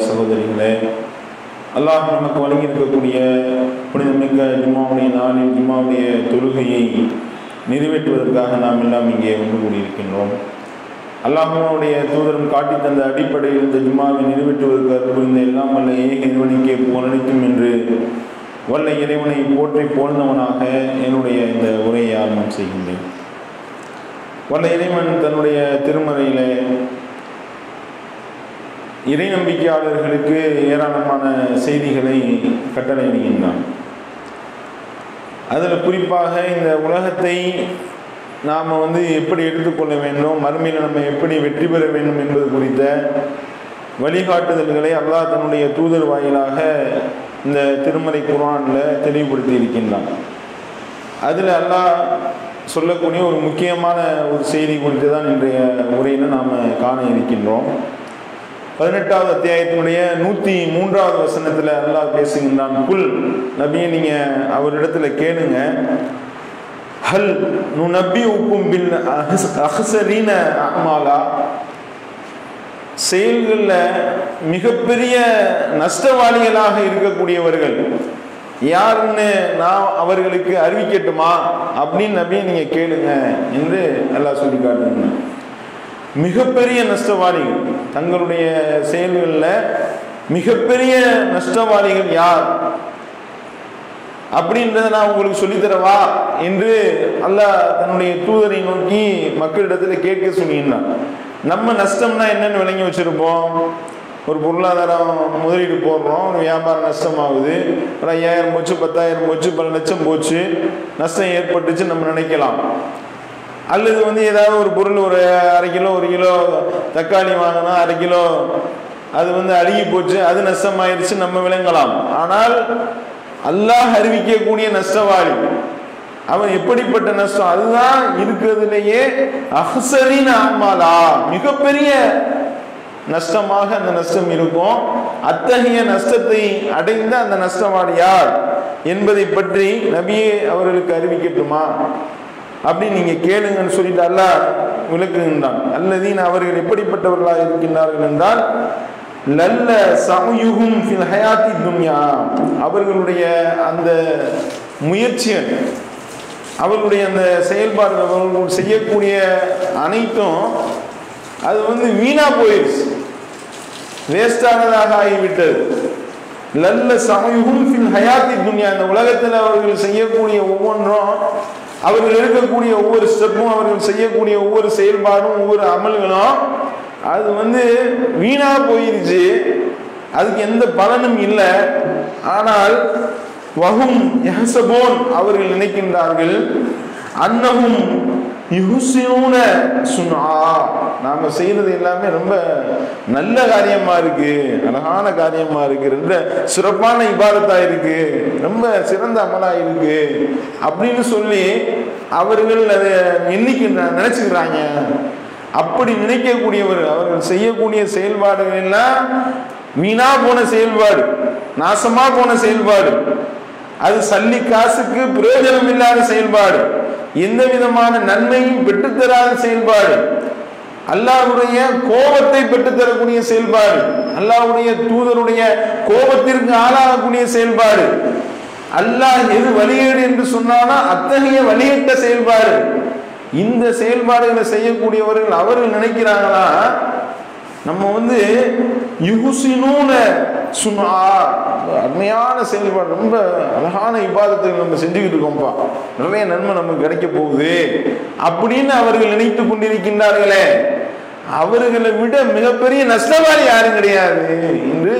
சகோதரிகளே அல்லாஹ் நமக்கு வழங்கி இருக்கக்கூடிய புனிதமிக்க ஜிம்மாவுடைய நாளில் ஜிம்மாவுடைய தொழுகையை நிறைவேற்றுவதற்காக நாம் எல்லாம் இங்கே ஒன்று கூடியிருக்கின்றோம். அல்லாஹனுடைய தூதரும் காட்டி தந்த அடிப்படையில் இந்த ஜும்மாவை நிறைவேற்றுவதற்கு புரிந்த எல்லாம் வல்ல ஏக இறைவனுக்கே என்று வல்ல இறைவனை போற்றி போழ்ந்தவனாக என்னுடைய இந்த உரையை ஆரம்பம் செய்கின்றேன். வல்ல இறைவன் தன்னுடைய திருமறையிலே இறை நம்பிக்கையாளர்களுக்கு ஏராளமான செய்திகளை கட்டளையிடுகின்றான். அதில் குறிப்பாக இந்த உலகத்தை நாம் வந்து எப்படி எடுத்துக்கொள்ள வேண்டும் மறுமையில் நம்ம எப்படி வெற்றி பெற வேண்டும் என்பது குறித்த வழிகாட்டுதல்களை அல்லாஹ் தன்னுடைய தூதர் வாயிலாக இந்த திருமறை குரானில் தெளிவுபடுத்தி இருக்கின்றான். அதில் அல்லாஹ் சொல்லக்கூடிய ஒரு முக்கியமான ஒரு செய்தி குறித்து தான் இன்றைய உரையில் நாம் காண இருக்கின்றோம். பதினெட்டாவது அத்தியாயத்தினுடைய நூற்றி மூன்றாவது வசனத்தில் அல்லாஹ் பேசுகின்றான். புல் நபியை நீங்கள் அவரிடத்துல கேளுங்க. ஹல் நு நபி உப்பும் பின் அஹசரீன அமாலா செயல்களில் மிகப்பெரிய நஷ்டவாளிகளாக இருக்கக்கூடியவர்கள் யாருன்னு நான் அவர்களுக்கு அறிவிக்கட்டுமா? அப்படின்னு நபியை நீங்கள் கேளுங்க என்று எல்லாம் சொல்லி காட்டுங்க மிகப்பெரிய நஷ்டவாளிகள். தங்களுடைய செயல்களில் மிகப்பெரிய நஷ்டவாளிகள் யார்? அப்படின்றத நான் உங்களுக்கு சொல்லித்தரவா? என்று அல்லாஹ் தன்னுடைய தூதரை நோக்கி மக்களிடத்தில் கேட்க சொல்லியிருந்தான். நம்ம நஷ்டம்னா என்னன்னு விளங்கி வச்சிருப்போம். ஒரு பொருளாதாரம் முதலீடு போடுறோம் ஒரு வியாபாரம் நஷ்டமாகுது. ஒரு ஐயாயிரம் போச்சு பத்தாயிரம் போச்சு பல லட்சம் போச்சு. நஷ்டம் ஏற்பட்டுச்சு நம்ம நினைக்கலாம். அல்லது வந்து ஏதாவது ஒரு பொருள் ஒரு அரை கிலோ ஒரு கிலோ தக்காளி வாங்கினா அரை கிலோ அது வந்து அழுகி போச்சு அது நஷ்டமாயிருச்சு நம்ம விளங்கலாம். ஆனால் அல்லாஹ் அறிவிக்கக்கூடிய நஷ்டவாளி அவன் எப்படிப்பட்ட நஷ்டம்? அதுதான் இருக்கிறதுலேயே அஹசரின் ஆமாலா மிகப்பெரிய நஷ்டமாக அந்த நஷ்டம் இருக்கும். அத்தகைய நஷ்டத்தை அடைந்த அந்த நஷ்டவாளி யார் என்பதை பற்றி நபியே அவர்களுக்கு அறிவிக்கட்டுமா? அப்படி நீங்க கேளுங்கன்னு சொல்லிட்டு அல்லாஹ் விளக்குகின்றான். அல்லதீன் அவர்கள் எப்படிப்பட்டவர்களாக இருக்கின்றார்கள் என்றால் லல்ல சமயுகும் ஃபில் ஹயாத்தி துன்யா. அவர்களுடைய அந்த முயற்சிகள் அவர்களுடைய அந்த செயல்பாடுகள் அவர்கள் செய்யக்கூடிய அனைத்தும் அது வந்து வீணா போயிடுச்சு வேஸ்டானதாக ஆகிவிட்டது. லல்ல சமயுகும் ஃபில் ஹயாத்தி துன்யா. இந்த உலகத்தில் அவர்கள் செய்யக்கூடிய ஒவ்வொன்றும் அவர்கள் இருக்கக்கூடிய ஒவ்வொரு ஸ்டெப்பும் அவர்கள் செய்யக்கூடிய ஒவ்வொரு செயல்பாடும் ஒவ்வொரு அமல்களும் அது வந்து வீணா போயிருச்சு. அதுக்கு எந்த பலனும் இல்லை. ஆனால் வகும் யஹசபோன் அவர்கள் நினைக்கின்றார்கள் அன்னகும் யுஹுசினூன சுனா நாம செய்யறது எல்லாமே ரொம்ப நல்ல காரியமா இருக்கு அழகான காரியமா இருக்கு ரொம்ப சிறப்பான இபாதத்தா இருக்கு ரொம்ப சிறந்த அமலா இருக்கு அப்படின்னு சொல்லி அவர்கள் அதை எண்ணிக்கின்ற நினைச்சுக்கிறாங்க. அப்படி நினைக்கக்கூடியவர் அவர்கள் செய்யக்கூடிய செயல்பாடுகள் எல்லாம் வீணா போன செயல்பாடு நாசமா போன செயல்பாடு. அது சல்லி காசுக்கு பிரயோஜனம் இல்லாத செயல்பாடு. எந்த விதமான நன்மையும் பெற்றுத்தராத செயல்பாடு. அல்லாவுடைய கோபத்தை பெற்றுத்தரக்கூடிய செயல்பாடு. அல்லாவுடைய தூதருடைய கோபத்திற்கு ஆளாகக்கூடிய செயல்பாடு. அல்லாஹ் எது வழியேடு என்று சொன்னாலும் அத்தகைய வழியிட்ட செயல்பாடு. இந்த செயல்பாடுகளை செய்யக்கூடியவர்கள் அவர்கள் நினைக்கிறாங்களா? நம்ம வந்து யுகுசினூன சுனா அருமையான செயல்பாடு ரொம்ப அழகான விவாதத்தை நம்ம செஞ்சுக்கிட்டு இருக்கோம்ப்பா. நிறைய நன்மை நமக்கு கிடைக்க போகுது. அப்படின்னு அவர்கள் நினைத்து கொண்டிருக்கின்றார்களே. அவர்களை விட மிகப்பெரிய நஷ்டவாளி யாரும் கிடையாது என்று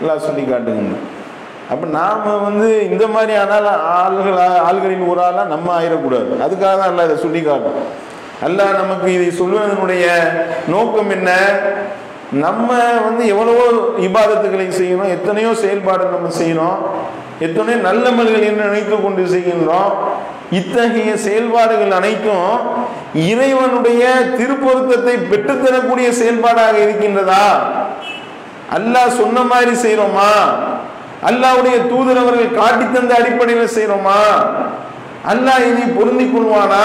எல்லாம் சொல்லி காட்டுங்க அப்ப நாம வந்து இந்த மாதிரி ஆனால் ஆள்கள் ஆள்களின் ஒரு ஆளா நம்ம ஆயிடக்கூடாது. அதுக்காக தான் எல்லாம் இதை சுட்டி காட்டும் அல்லாஹ் நமக்கு இதை சொல்வதனுடைய நோக்கம் என்ன? நம்ம வந்து எவ்வளவோ இபாதத்துகளை செய்யணும் எத்தனையோ செயல்பாடு நம்ம செய்யணும் எத்தனையோ நல்லமல்கள் என்று நினைத்து கொண்டு செய்கின்றோம். இத்தகைய செயல்பாடுகள் அனைத்தும் இறைவனுடைய திருப்பொருத்தத்தை பெற்றுத்தரக்கூடிய செயல்பாடாக இருக்கின்றதா? அல்லாஹ் சொன்ன மாதிரி செய்யறோமா அல்லாவுடைய தூதர் அவர்கள் காட்டி தந்த அடிப்படையில் செய்யறோமா அல்லாஹ் இதை பொருந்தி கொள்வானா?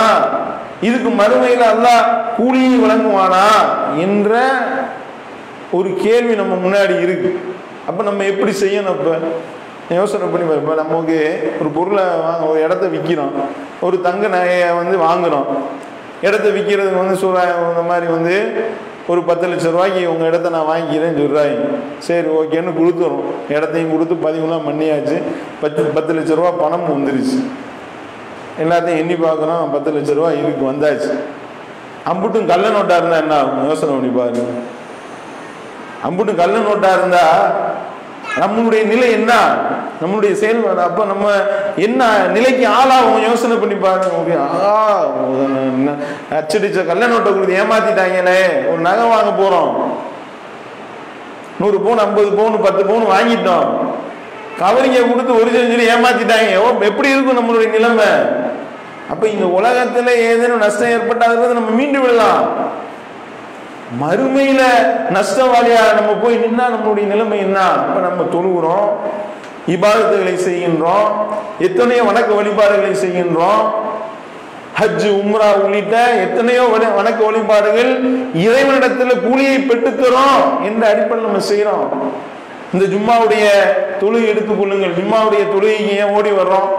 இதுக்கு மறுமையில் அல்லாஹ் கூலியை வழங்குவானா? என்ற ஒரு கேள்வி நம்ம முன்னாடி இருக்கு. அப்போ நம்ம எப்படி செய்யணும் அப்போ யோசனை பண்ணி இப்போ நமக்கு ஒரு பொருளை வாங்க ஒரு இடத்த விற்கிறோம் ஒரு தங்க நகையை வந்து வாங்குறோம். இடத்த விற்கிறதுக்கு வந்து சொல்கிறாங்க இந்த மாதிரி வந்து ஒரு பத்து லட்ச ரூபாய்க்கு உங்கள் இடத்த நான் வாங்கிக்கிறேன்னு சொல்கிறாங்க சரி ஓகேன்னு கொடுத்துறோம். இடத்தையும் கொடுத்து பதிவுலாம் பண்ணியாச்சு. பத்து பத்து லட்ச ரூபா பணம் வந்துருச்சு. எல்லாத்தையும் எண்ணி பார்க்குறோம் பத்து லட்ச ரூபா இருக்கு வந்தாச்சு. அம்புட்டும் கள்ள நோட்டாக இருந்தா என்ன ஆகும்? யோசனை பண்ணி பாருங்க. அம்புட்டும் கள்ள நோட்டாக இருந்தா நம்மளுடைய நிலை என்ன? நம்மளுடைய செயல்பாடு. அப்போ நம்ம என்ன நிலைக்கு ஆளாகும்? யோசனை பண்ணி பாருங்க. ஆ, அச்சடிச்ச கள்ள நோட்டை கொடுத்து ஏமாத்திட்டாங்களே. ஒரு நகை வாங்க போகிறோம் நூறு பவுன் ஐம்பது பவுன் பத்து பவுன் வாங்கிட்டோம். கவரிங்க கொடுத்து ஒரிஜினல் சொல்லி ஏமாத்திட்டாங்க. எப்படி இருக்கும் நம்மளுடைய நிலைமை? அப்ப இந்த உலகத்துல ஏதேனும் நஷ்டம் ஏற்பட்டாத நம்ம மீண்டு விடலாம். மறுமையில நஷ்டவாளியா நம்ம போய் நின்னா நம்மளுடைய நிலைமை என்ன? அப்ப நம்ம தொழுகிறோம் இபாதத்துகளை செய்கின்றோம் எத்தனையோ வணக்க வழிபாடுகளை செய்கின்றோம். ஹஜ் உம்ரா உள்ளிட்ட எத்தனையோ வணக்க வழிபாடுகள் இறைவனிடத்துல கூலியை பெற்றுத்தரோம் என்ற அடிப்படையில் நம்ம செய்யறோம் இந்த ஜும்மாவுடைய தொழுகை எடுத்துக்கொள்ளுங்கள் ஜும்மாவுடைய தொழுகைக்கு ஏன் ஓடி வர்றோம்?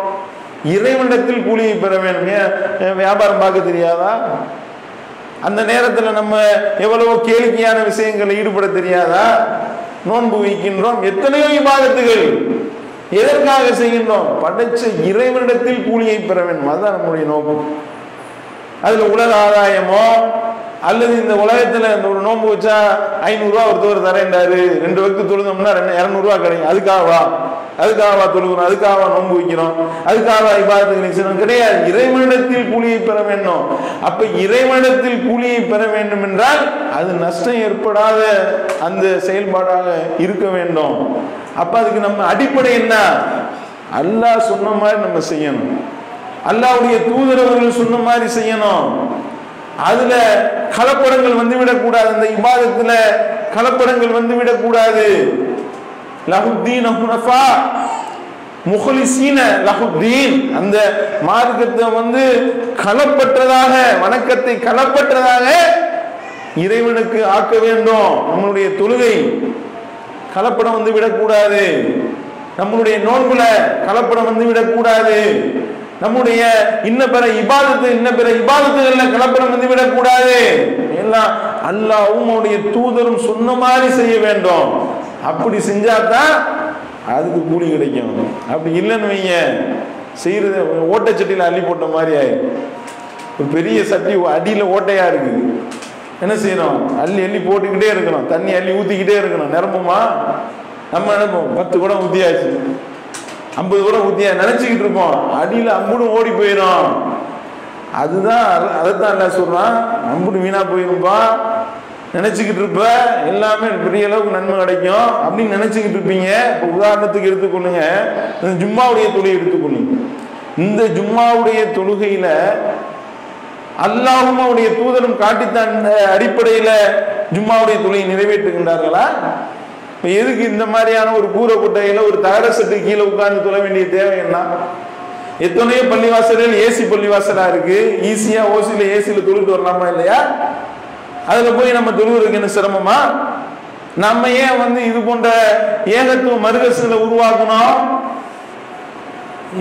இறைவனிடத்தில் கூலியை பெற வேண்டும். வியாபாரம் பார்க்க தெரியாதா? அந்த நேரத்தில் நம்ம எவ்வளவோ கேளிக்கையான விஷயங்களில் ஈடுபட தெரியாதா? நோன்பு வைக்கின்றோம். எத்தனையோ இபாதத்துகள் எதற்காக செய்கின்றோம்? படைச்ச இறைவனிடத்தில் கூலியை பெற வேண்டும்? அதுதான் நம்முடைய நோக்கம். அதுல உலக ஆதாயமோ அல்லது இந்த உலகத்துல இந்த ஒரு நோன்பு வச்சா ஐநூறுரூவா ஒருத்தவர் தரேன்டாரு. ரெண்டு வகுத்து தொழுதோம்னா ரெண்டு இரநூறுவா கிடைக்கும். அதுக்காகவா அதுக்காகவா தொழுகிறோம் அதுக்காகவா நோன்பு வைக்கிறோம் அதுக்காகவா இபாதத்துகளை செய்யணும். கிடையாது. இறைவனிடத்தில் கூலியை பெற வேண்டும். அப்ப இறைவனிடத்தில் கூலியை பெற வேண்டும் என்றால் அது நஷ்டம் ஏற்படாத அந்த செயல்பாடாக இருக்க வேண்டும். அப்ப அதுக்கு நம்ம அடிப்படை என்ன? அல்லாஹ் சொன்ன மாதிரி நம்ம செய்யணும். அல்லாவுடைய தூதரவர்கள் சொன்ன மாதிரி செய்யணும். அதுல கலப்படங்கள் வந்து விடக்கூடாது அந்த இபாதத்துல கலப்படங்கள் வந்து விடக்கூடாது லஹுத்தீன் ஹுனஃபா முகலிசீன லஹுத்தீன். அந்த மார்க்கத்தை வந்து கலப்பற்றதாக வணக்கத்தை கலப்பற்றதாக இறைவனுக்கு ஆக்க வேண்டும். நம்மளுடைய தொழுகை கலப்படம் வந்து விடக்கூடாது நம்மளுடைய நோன்புல கலப்படம் வந்து விடக்கூடாது நம்முடைய இன்ன பிற இபாதத்து இன்ன பிற இபாதத்துகள்ல கலப்படம் வந்து விடக்கூடாது. எல்லாம் அல்லாவும் அவனுடைய தூதரும் சொன்ன மாதிரி செய்ய வேண்டும். அப்படி செஞ்சாதான் அதுக்கு கூலி கிடைக்கும். அப்படி இல்லைன்னு வைங்க. செய்யறது ஓட்டச்சட்டியில் அள்ளி போட்ட மாதிரி ஆயிடும். ஒரு பெரிய சட்டி அடியில் ஓட்டையா இருக்கு என்ன செய்யணும்? அள்ளி அள்ளி போட்டுக்கிட்டே இருக்கணும். தண்ணி அள்ளி ஊத்திக்கிட்டே இருக்கணும். நிரம்புமா? நம்ம நினைப்போம் பத்து குடம் ஊத்தியாச்சு. ஐம்பது கூட ஊத்தியா நினைச்சுக்கிட்டு இருப்போம். அடியில் அம்புடும் ஓடி போயிடும். அதுதான் அதைத்தான் என்ன சொல்றான்? அம்புடும் வீணா போயிருப்பா நினைச்சுக்கிட்டு இருப்ப எல்லாமே பெரிய அளவுக்கு நன்மை கிடைக்கும் அப்படின்னு நினைச்சுக்கிட்டு இருப்பீங்க. இப்போ உதாரணத்துக்கு எடுத்துக்கொள்ளுங்க. இந்த ஜும்மாவுடைய தொழில் எடுத்துக்கொள்ளுங்க. இந்த ஜும்மாவுடைய தொழுகையில அல்லாஹுமாவுடைய தூதரும் காட்டித்தான் இந்த அடிப்படையில ஜும்மாவுடைய தொழிலை நிறைவேற்றுகின்றார்களா? இப்போ எதுக்கு இந்த மாதிரியான ஒரு கூரை குட்டையில் ஒரு தகர செட்டு கீழே உட்கார்ந்து தொழ வேண்டிய தேவை என்ன? எத்தனையோ பள்ளிவாசல்கள் ஏசி பள்ளிவாசலா இருக்கு. ஈஸியா ஓசியில் ஏசியில் தொழுட்டு வரலாமா இல்லையா? அதுல போய் நம்ம தொழுவதுக்கு என்ன சிரமமா? நம்ம ஏன் வந்து இது போன்ற ஏகத்துவ மருகசுகளை உருவாக்கணும்?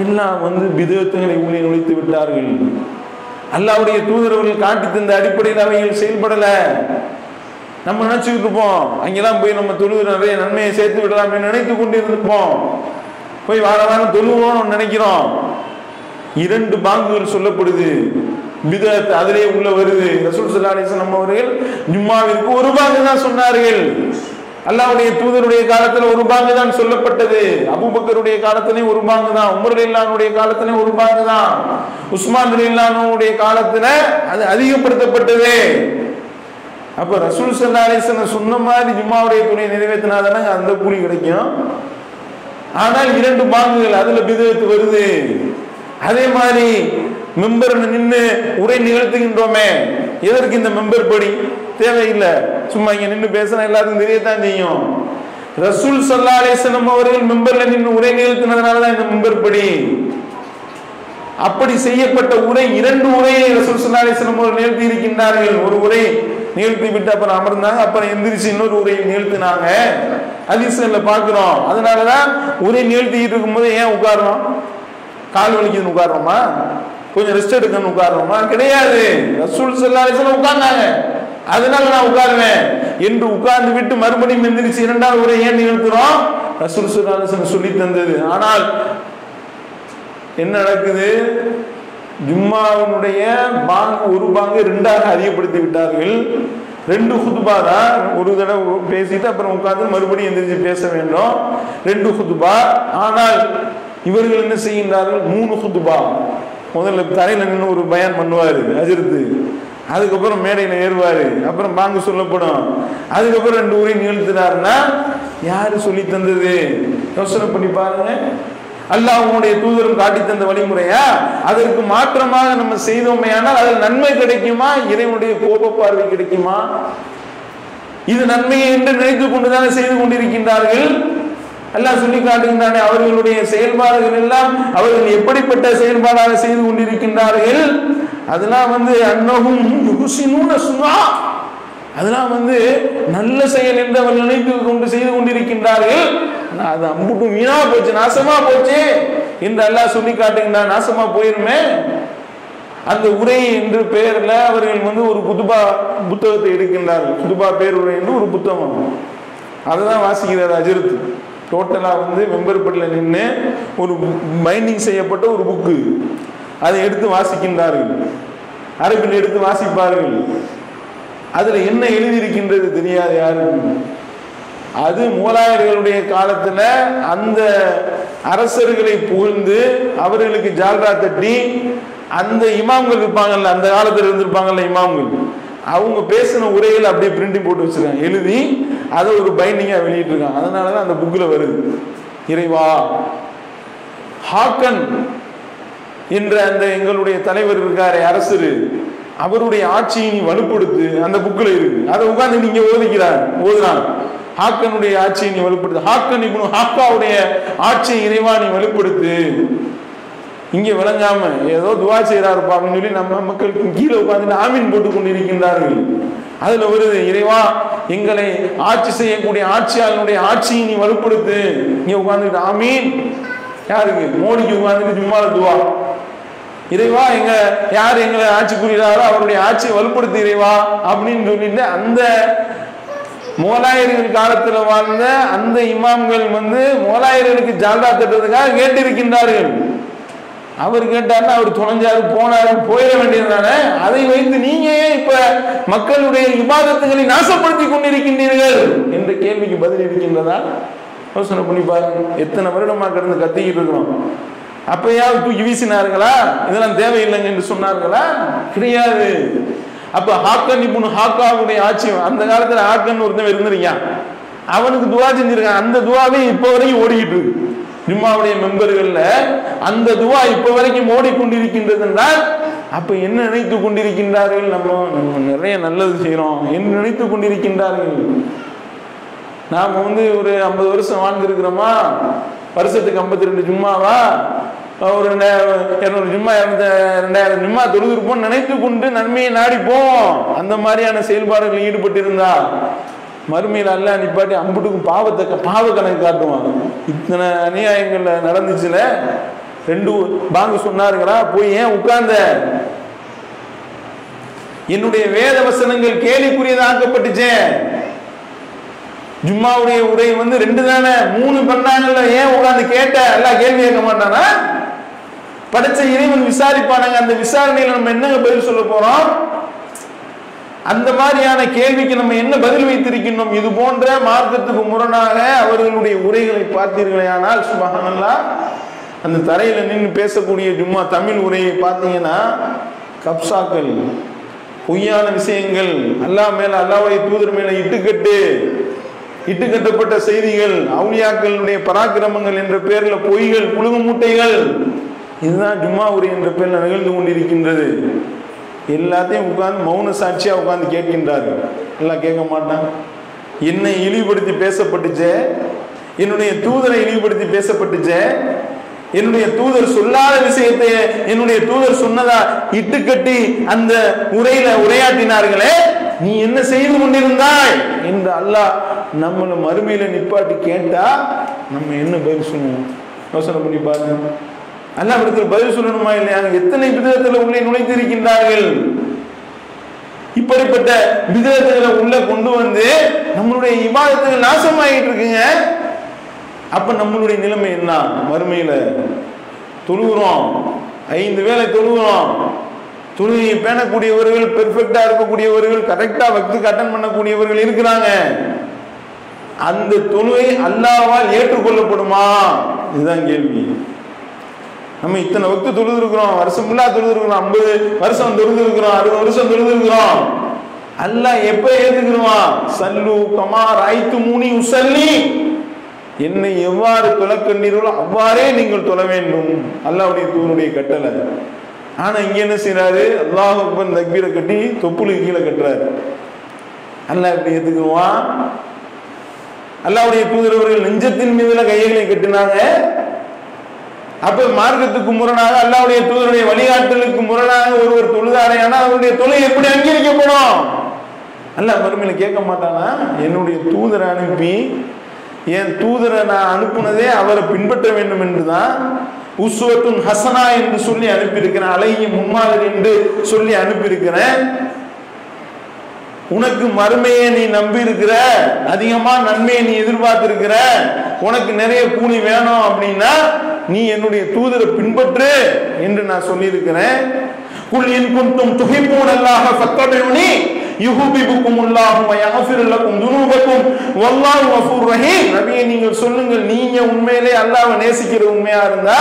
எல்லாம் வந்து விதத்துகளை உள்ளே நுழைத்து விட்டார்கள். அல்லாவுடைய தூதரவர்கள் காட்டி தந்த அடிப்படையில் அவைகள் செயல்படலை. நம்ம நினச்சிக்கிட்டு இருப்போம். அங்கெல்லாம் போய் நம்ம தொழுது நிறைய நன்மையை சேர்த்து விடலாம் நினைத்து கொண்டு இருந்திருப்போம் போய் வார வாரம் தொழுவோம்னு நினைக்கிறோம். இரண்டு பாங்குகள் சொல்லப்படுது. பிதத் அதிலே உள்ள வருது. ரசூல் ஸல்லல்லாஹு அலைஹி அவர்கள் ஜும்மாவிற்கு ஒரு பாங்கு தான் சொன்னார்கள். அல்லாவுடைய தூதருடைய காலத்துல ஒரு பாங்கு தான் சொல்லப்பட்டது. அபூபக்கருடைய காலத்திலே ஒரு பாங்கு தான். உமர் இல்லானுடைய காலத்திலே ஒரு பாங்கு தான். உஸ்மான் இல்லானுடைய காலத்துல அது அதிகப்படுத்தப்பட்டது. அப்ப ரசூல் சல்லாலேசனை சொன்ன மாதிரி ஜும்மாவுடைய துணை நிறைவேற்றினாதானே அந்த கூலி கிடைக்கும். ஆனால் இரண்டு பாங்குகள் அதுல பிதத்து வருது. அதே மாதிரி மெம்பர் நின்று உரை நிகழ்த்துகின்றோமே. எதற்கு இந்த மெம்பர் படி? தேவையில்லை. சும்மா இங்க நின்று பேசினா எல்லாருக்கும் தெரியத்தான் செய்யும். ரசூல் சல்லாலேசனம் அவர்கள் மெம்பர்ல நின்று உரை நிகழ்த்தினதுனால தான் இந்த மெம்பர் படி. அப்படி செய்யப்பட்ட உரை இரண்டு உரையை ரசூல் சல்லாலேசனம் அவர்கள் நிகழ்த்தி இருக்கின்றார்கள் ஒரு உரை நிகழ்த்தி விட்டு அப்புறம் அமர்ந்தாங்க. அப்புறம் எந்திரிச்சு இன்னொரு உரையை நிகழ்த்தினாங்க அதிசயம்ல பாக்குறோம் அதனாலதான் உரை நிகழ்த்திக்கிட்டு இருக்கும்போது ஏன் உட்காரணும்? கால் வலிக்குதுன்னு உட்காரணுமா? கொஞ்சம் ரெஸ்ட் எடுக்கணும்னு உட்காரணுமா? கிடையாது. ரசூல் ஸல்லல்லாஹு உட்கார்ந்தாங்க. அதனால நான் உட்காருவேன். என்று உட்கார்ந்து விட்டு மறுபடியும் எந்திரிச்சு இரண்டாவது உரை ஏன் நிகழ்த்துறோம் ரசூல் ஸல்லல்லாஹு சொல்லி தந்தது. ஆனால் என்ன நடக்குது? ஜும்மாவினுடைய பாங்கு ஒரு பாங்கு ரெண்டாக அதிகப்படுத்தி விட்டார்கள் ரெண்டு ஹுதுபா தான் ஒரு தடவை பேசிட்டு அப்புறம் உட்காந்து மறுபடியும் எந்திரிச்சு பேச வேண்டும். ரெண்டு ஹுதுபா ஆனால் இவர்கள் என்ன செய்கின்றார்கள்? மூணு ஹுதுபா முதல்ல தரையில் நின்று ஒரு பயன் பண்ணுவார் அஜிர்த்து. அதுக்கப்புறம் மேடையில் ஏறுவார். அப்புறம் பாங்கு சொல்லப்படும். அதுக்கப்புறம் ரெண்டு ஊரையும் நிகழ்த்தினார்னா யார் சொல்லி தந்தது? யோசனை பண்ணி பாருங்க. அல்லாஹ்வுடைய தூதரும் காட்டி தந்த வழிமுறையா? அதற்கு மாற்றமாக நம்ம செய்தோமே ஆனால் அதில் நன்மை கிடைக்குமா? இறைவனுடைய கோப பார்வை கிடைக்குமா? இது நன்மையை என்று நினைத்துக் கொண்டுதானே செய்து கொண்டிருக்கின்றார்கள். அல்லாஹ் சொல்லி காட்டுகின்றானே அவர்களுடைய செயல்பாடுகள் எல்லாம் அவர்கள் எப்படிப்பட்ட செயல்பாடாக செய்து கொண்டிருக்கின்றார்கள்? அதெல்லாம் வந்து அன்னகும் சுனா அதெல்லாம் வந்து நல்ல செயல் என்று அவர்கள் நினைத்து கொண்டு செய்து கொண்டிருக்கின்றார்கள். ஆனால் அது அம்புட்டும் வீணா போச்சு நாசமா போச்சு என்று எல்லாம் சொல்லி காட்டுகின்றான். நாசமா போயிருமே. அந்த உரை என்று பெயர்ல அவர்கள் வந்து ஒரு குதுபா புத்தகத்தை எடுக்கின்றார்கள். குதுபா பேருரை என்று ஒரு புத்தகம். அதுதான் வாசிக்கிறார் அஜிரத். டோட்டலா வந்து வெம்பர்பட்டில் நின்று ஒரு பைண்டிங் செய்யப்பட்ட ஒரு புக்கு அதை எடுத்து வாசிக்கின்றார்கள். அரபில் எடுத்து வாசிப்பார்கள். அதுல என்ன எழுதியிருக்கின்றது தெரியாது யாரும். அது மூலாயர்களுடைய காலத்துல அந்த அரசர்களை புகழ்ந்து அவர்களுக்கு ஜால்ரா தட்டி அந்த இமாம்கள் இருப்பாங்கல்ல அந்த காலத்துல இருந்திருப்பாங்கல்ல இமாம்கள். அவங்க பேசின உரையில் அப்படியே பிரிண்டிங் போட்டு வச்சிருக்காங்க. எழுதி அதை ஒரு பைண்டிங்கா வெளியிட்டு இருக்காங்க அதனாலதான் அந்த புக்ல வருது. இறைவா ஹாக்கன் என்ற அந்த எங்களுடைய தலைவர் இருக்காரு அரசரு. அவருடைய ஆட்சியை நீ வலுப்படுத்து அந்த புக்கில் இருக்கு. அதை உட்கார்ந்து நீங்க ஓதிக்கிறார் ஓதுனாங்க ஹாக்கனுடைய ஆட்சியை நீ வலுப்படுத்து. ஹாக்கன் இப்போ ஹாக்காவுடைய ஆட்சியை இறைவா நீ வலுப்படுத்து. இங்கே விளங்காம ஏதோ துவா செய்கிறாரு அப்படின்னு சொல்லி நம்ம மக்களுக்கு கீழே உட்கார்ந்து ஆமீன் போட்டு கொண்டு இருக்கின்றார்கள் அதுல வருது இறைவா எங்களை ஆட்சி செய்யக்கூடிய ஆட்சியாளனுடைய ஆட்சியை நீ வலுப்படுத்து. இங்கே உட்கார்ந்துட்டு ஆமீன். யாருக்கு? மோடிக்கு உட்கார்ந்துட்டு சும்மா துவா. இறைவா எங்க யார் எங்களை ஆட்சி புரிகிறாரோ அவருடைய ஆட்சியை வலுப்படுத்தி இறைவா அப்படின்னு சொல்லிட்டு அந்த மோலாயர்கள் காலத்துல வாழ்ந்த அந்த இமாம்கள் வந்து மோலாயர்களுக்கு ஜால்டா தட்டுறதுக்காக கேட்டிருக்கின்றார்கள். அவர் கேட்டார்னா அவர் துணைஞ்சாரு போனாரு போயிட வேண்டியதுதானே? அதை வைத்து நீங்க ஏன் இப்ப மக்களுடைய விவாதத்துகளை நாசப்படுத்தி கொண்டிருக்கின்றீர்கள்? என்ற கேள்விக்கு பதில் இருக்கின்றதா? யோசனை பண்ணி பாருங்க. எத்தனை வருடமா கடந்து கத்திக்கிட்டு இருக்கிறோம். அப்பயாவது தூக்கி வீசினார்களா? இதெல்லாம் தேவையில்லைங்க என்று சொன்னார்களா? கிடையாது. அப்ப ஹாக்கன் இப்போ ஹாக்காவுடைய ஆட்சி அந்த காலத்துல ஹாக்கன் ஒருத்தன் இருந்திருக்கான். அவனுக்கு துவா செஞ்சிருக்கான். அந்த துவாவே இப்ப வரைக்கும் ஓடிக்கிட்டு இருக்கு. ஜும்மாவுடைய மெம்பர்கள்ல அந்த துவா இப்ப வரைக்கும் ஓடிக்கொண்டிருக்கின்றது என்றால் அப்ப என்ன நினைத்து கொண்டிருக்கின்றார்கள் நம்ம? நம்ம நிறைய நல்லது செய்யறோம் என்ன நினைத்து கொண்டிருக்கின்றார்கள்? நாம வந்து ஒரு ஐம்பது வருஷம் வாழ்ந்திருக்கிறோமா? வருஷத்துக்கு ஐம்பத்தி ரெண்டு ஜும்மாவா? ஒரு இரநூறு ஜிம்மா இரநூத்தி ரெண்டாயிரம் ஜிம்மா தொழுதுருப்போம் நினைத்து கொண்டு நன்மையை நாடிப்போம். அந்த மாதிரியான செயல்பாடுகளில் ஈடுபட்டிருந்தா மறுமையில் அல்ல நிப்பாட்டி அம்புட்டுக்கும் பாவத்தை பாவ கணக்கு காட்டுவான். இத்தனை அநியாயங்கள்ல நடந்துச்சுல ரெண்டு பாங்கு சொன்னாருங்களா போய் ஏன் உட்கார்ந்த? என்னுடைய வேத வசனங்கள் கேலிக்குரியதாக்கப்பட்டுச்சே. ஜும்மாவுடைய உரை வந்து ரெண்டு தானே மூணு பண்ணாங்கல்ல ஏன் உட்காந்து கேட்ட? எல்லாம் கேள்வி கேட்க மாட்டானா? படைச்ச இறைவன் விசாரிப்பானாங்க. அந்த விசாரணையில நம்ம என்னங்க பதில் சொல்ல போறோம்? அந்த மாதிரியான கேள்விக்கு நம்ம என்ன பதில் வைத்திருக்கின்றோம்? இது போன்ற மார்க்கத்துக்கு முரணாக அவர்களுடைய உரைகளை பார்த்தீர்களே ஆனால் சுபஹானல்லா அந்த தரையில நின்று பேசக்கூடிய ஜும்மா தமிழ் உரையை பார்த்தீங்கன்னா கப்சாக்கள் பொய்யான விஷயங்கள் அல்லாஹ் மேல அல்லாவுடைய தூதர் மேல இட்டுக்கட்டு இட்டுக்கட்டப்பட்ட செய்திகள் அவுளியாக்களுடைய பராக்கிரமங்கள் என்ற பெயர்ல பொய்கள் புழுகு மூட்டைகள் இதுதான் ஜும்மா உரை என்ற பேர்ல நிகழ்ந்து கொண்டிருக்கின்றது. எல்லாத்தையும் உட்கார்ந்து மௌன சாட்சியாக உட்கார்ந்து கேட்கின்றார்கள். எல்லாம் கேட்க மாட்டான் என்னை இழிவுபடுத்தி பேசப்பட்டுச்சே. என்னுடைய தூதரை இழிவுபடுத்தி பேசப்பட்டுச்சே. என்னுடைய தூதர் சொல்லாத விஷயத்தை என்னுடைய தூதர் சொன்னதா இட்டுக்கட்டி அந்த உரையில உரையாற்றினார்களே நீ என்ன செய்து கொண்டிருந்தாய்? என்று அல்லாஹ் நம்மளை மறுமையில நிப்பாட்டி கேட்டா நம்ம என்ன பதில் சொல்லுவோம்? யோசனை பண்ணி பாருங்க. அல்லாஹ் இடத்துல பதில் சொல்லணுமா இல்லையா? எத்தனை விதத்துல உள்ளே நுழைந்திருக்கின்றார்கள்? இப்படிப்பட்ட விதத்துகளை உள்ள கொண்டு வந்து நம்மளுடைய இபாதத்துகள் நாசமாயிட்டு இருக்குங்க அப்ப நம்மளுடைய நிலைமை என்ன? மறுமையில தொழுகிறோம். ஐந்து வேளை தொழுகிறோம். தொழுகையை பேணக்கூடியவர்கள் பெர்ஃபெக்டா இருக்கக்கூடியவர்கள் கரெக்டா வக்துக்கு அட்டன் பண்ணக்கூடியவர்கள் இருக்கிறாங்க. அந்த தொழுகை அல்லாவால் ஏற்றுக்கொள்ளப்படுமா? இதுதான் கேள்வி. நம்ம இத்தனை வக்து தொழுதுருக்குறோம் வருஷம் ஃபுல்லா தொழுது இருக்கிறோம் ஐம்பது வருஷம் தொழுதுருக்குறோம் அறுபது வருஷம் தொழுதுருக்குறோம். அல்ல அல்லாஹ் எப்ப ஏத்துக்கிடுவான் சல்லு கமார் ஐத்து மூனி உசல்லி. என்னை எவ்வாறு தொலைக்கண்டீர்களோ அவ்வாறே நீங்கள் தொழ வேண்டும். அல்லாவுடைய தூணுடைய கட்டளை. ஆனா இங்க என்ன செய்யறாரு அல்லாஹ் அக்பர் தக்பீரை கட்டி தொப்புளுக்கு கீழே கட்டுறாரு. அல்லாஹ் இப்படி ஏத்துக்குவான்? அல்லாவுடைய தூதரவர்கள் நெஞ்சத்தின் மீதுல கைகளை கட்டினாங்க. அப்ப மார்க்கத்துக்கு முரணாக அல்லாவுடைய தூதருடைய வழிகாட்டலுக்கு முரணாக ஒருவர் தொழுதாரையானா அவருடைய தொலை எப்படி அங்கீகரிக்கப்படும்? அல்ல மறுமையில கேட்க மாட்டானா? என்னுடைய தூதரை அனுப்பி என் தூதரை நான் அனுப்புனதே அவரை பின்பற்ற வேண்டும் என்றுதான் உசுவத்தும் ஹசனா என்று சொல்லி அனுப்பியிருக்கிறேன் அழகிய முன்மாதிரி என்று சொல்லி அனுப்பியிருக்கிறேன். உனக்கு மறுமையை நீ நம்பி இருக்கிற அதிகமா நன்மையை நீ எதிர்பார்த்திருக்கிற உனக்கு நிறைய கூலி வேணும் அப்படின்னா நீ என்னுடைய தூதரை பின்பற்று என்று நான் சொல்லியிருக்கிறேன். குல் இன் குன்தும் துஹிப்பூன் அல்லாஹ யுஹிப்புக்கும் அல்லாஹு வ துனூபக்கும். வல்லாஹு கஃபூர் ரஹீம். நபியே நீங்கள் சொல்லுங்கள் நீங்க உண்மையிலே அல்லாஹ்வை நேசிக்கிற உண்மையா இருந்தா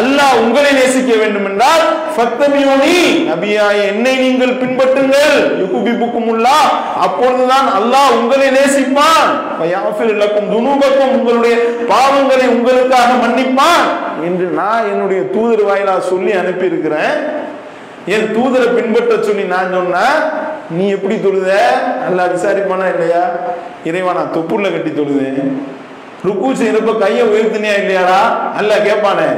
அல்லாஹ் உங்களை நேசிக்க வேண்டும் என்றால் ஃபத்தமியோனி நபியாய என்னை நீங்கள் பின்பற்றுங்கள். யுஹிப்புக்கும் அல்லாஹ் அப்பொழுதுதான் அல்லாஹ் உங்களை நேசிப்பான். வ துனூபக்கும் உங்களுடைய பாவங்களை உங்களுக்காக மன்னிப்பான். என்று நான் என்னுடைய தூதர் வாயிலா சொல்லி அனுப்பி இருக்கிறேன் என் தூதரை பின்பற்ற சொல்லி நான் சொன்னேன். நீ எப்படி தொழுத? நல்லா விசாரிப்பானா இல்லையா? இறைவா நான் தொப்புள்ள கட்டி தொழுதேன் ருக்கு செய்யறப்ப கையை உயர்த்தினியா இல்லையாடா? நல்லா கேட்பானே.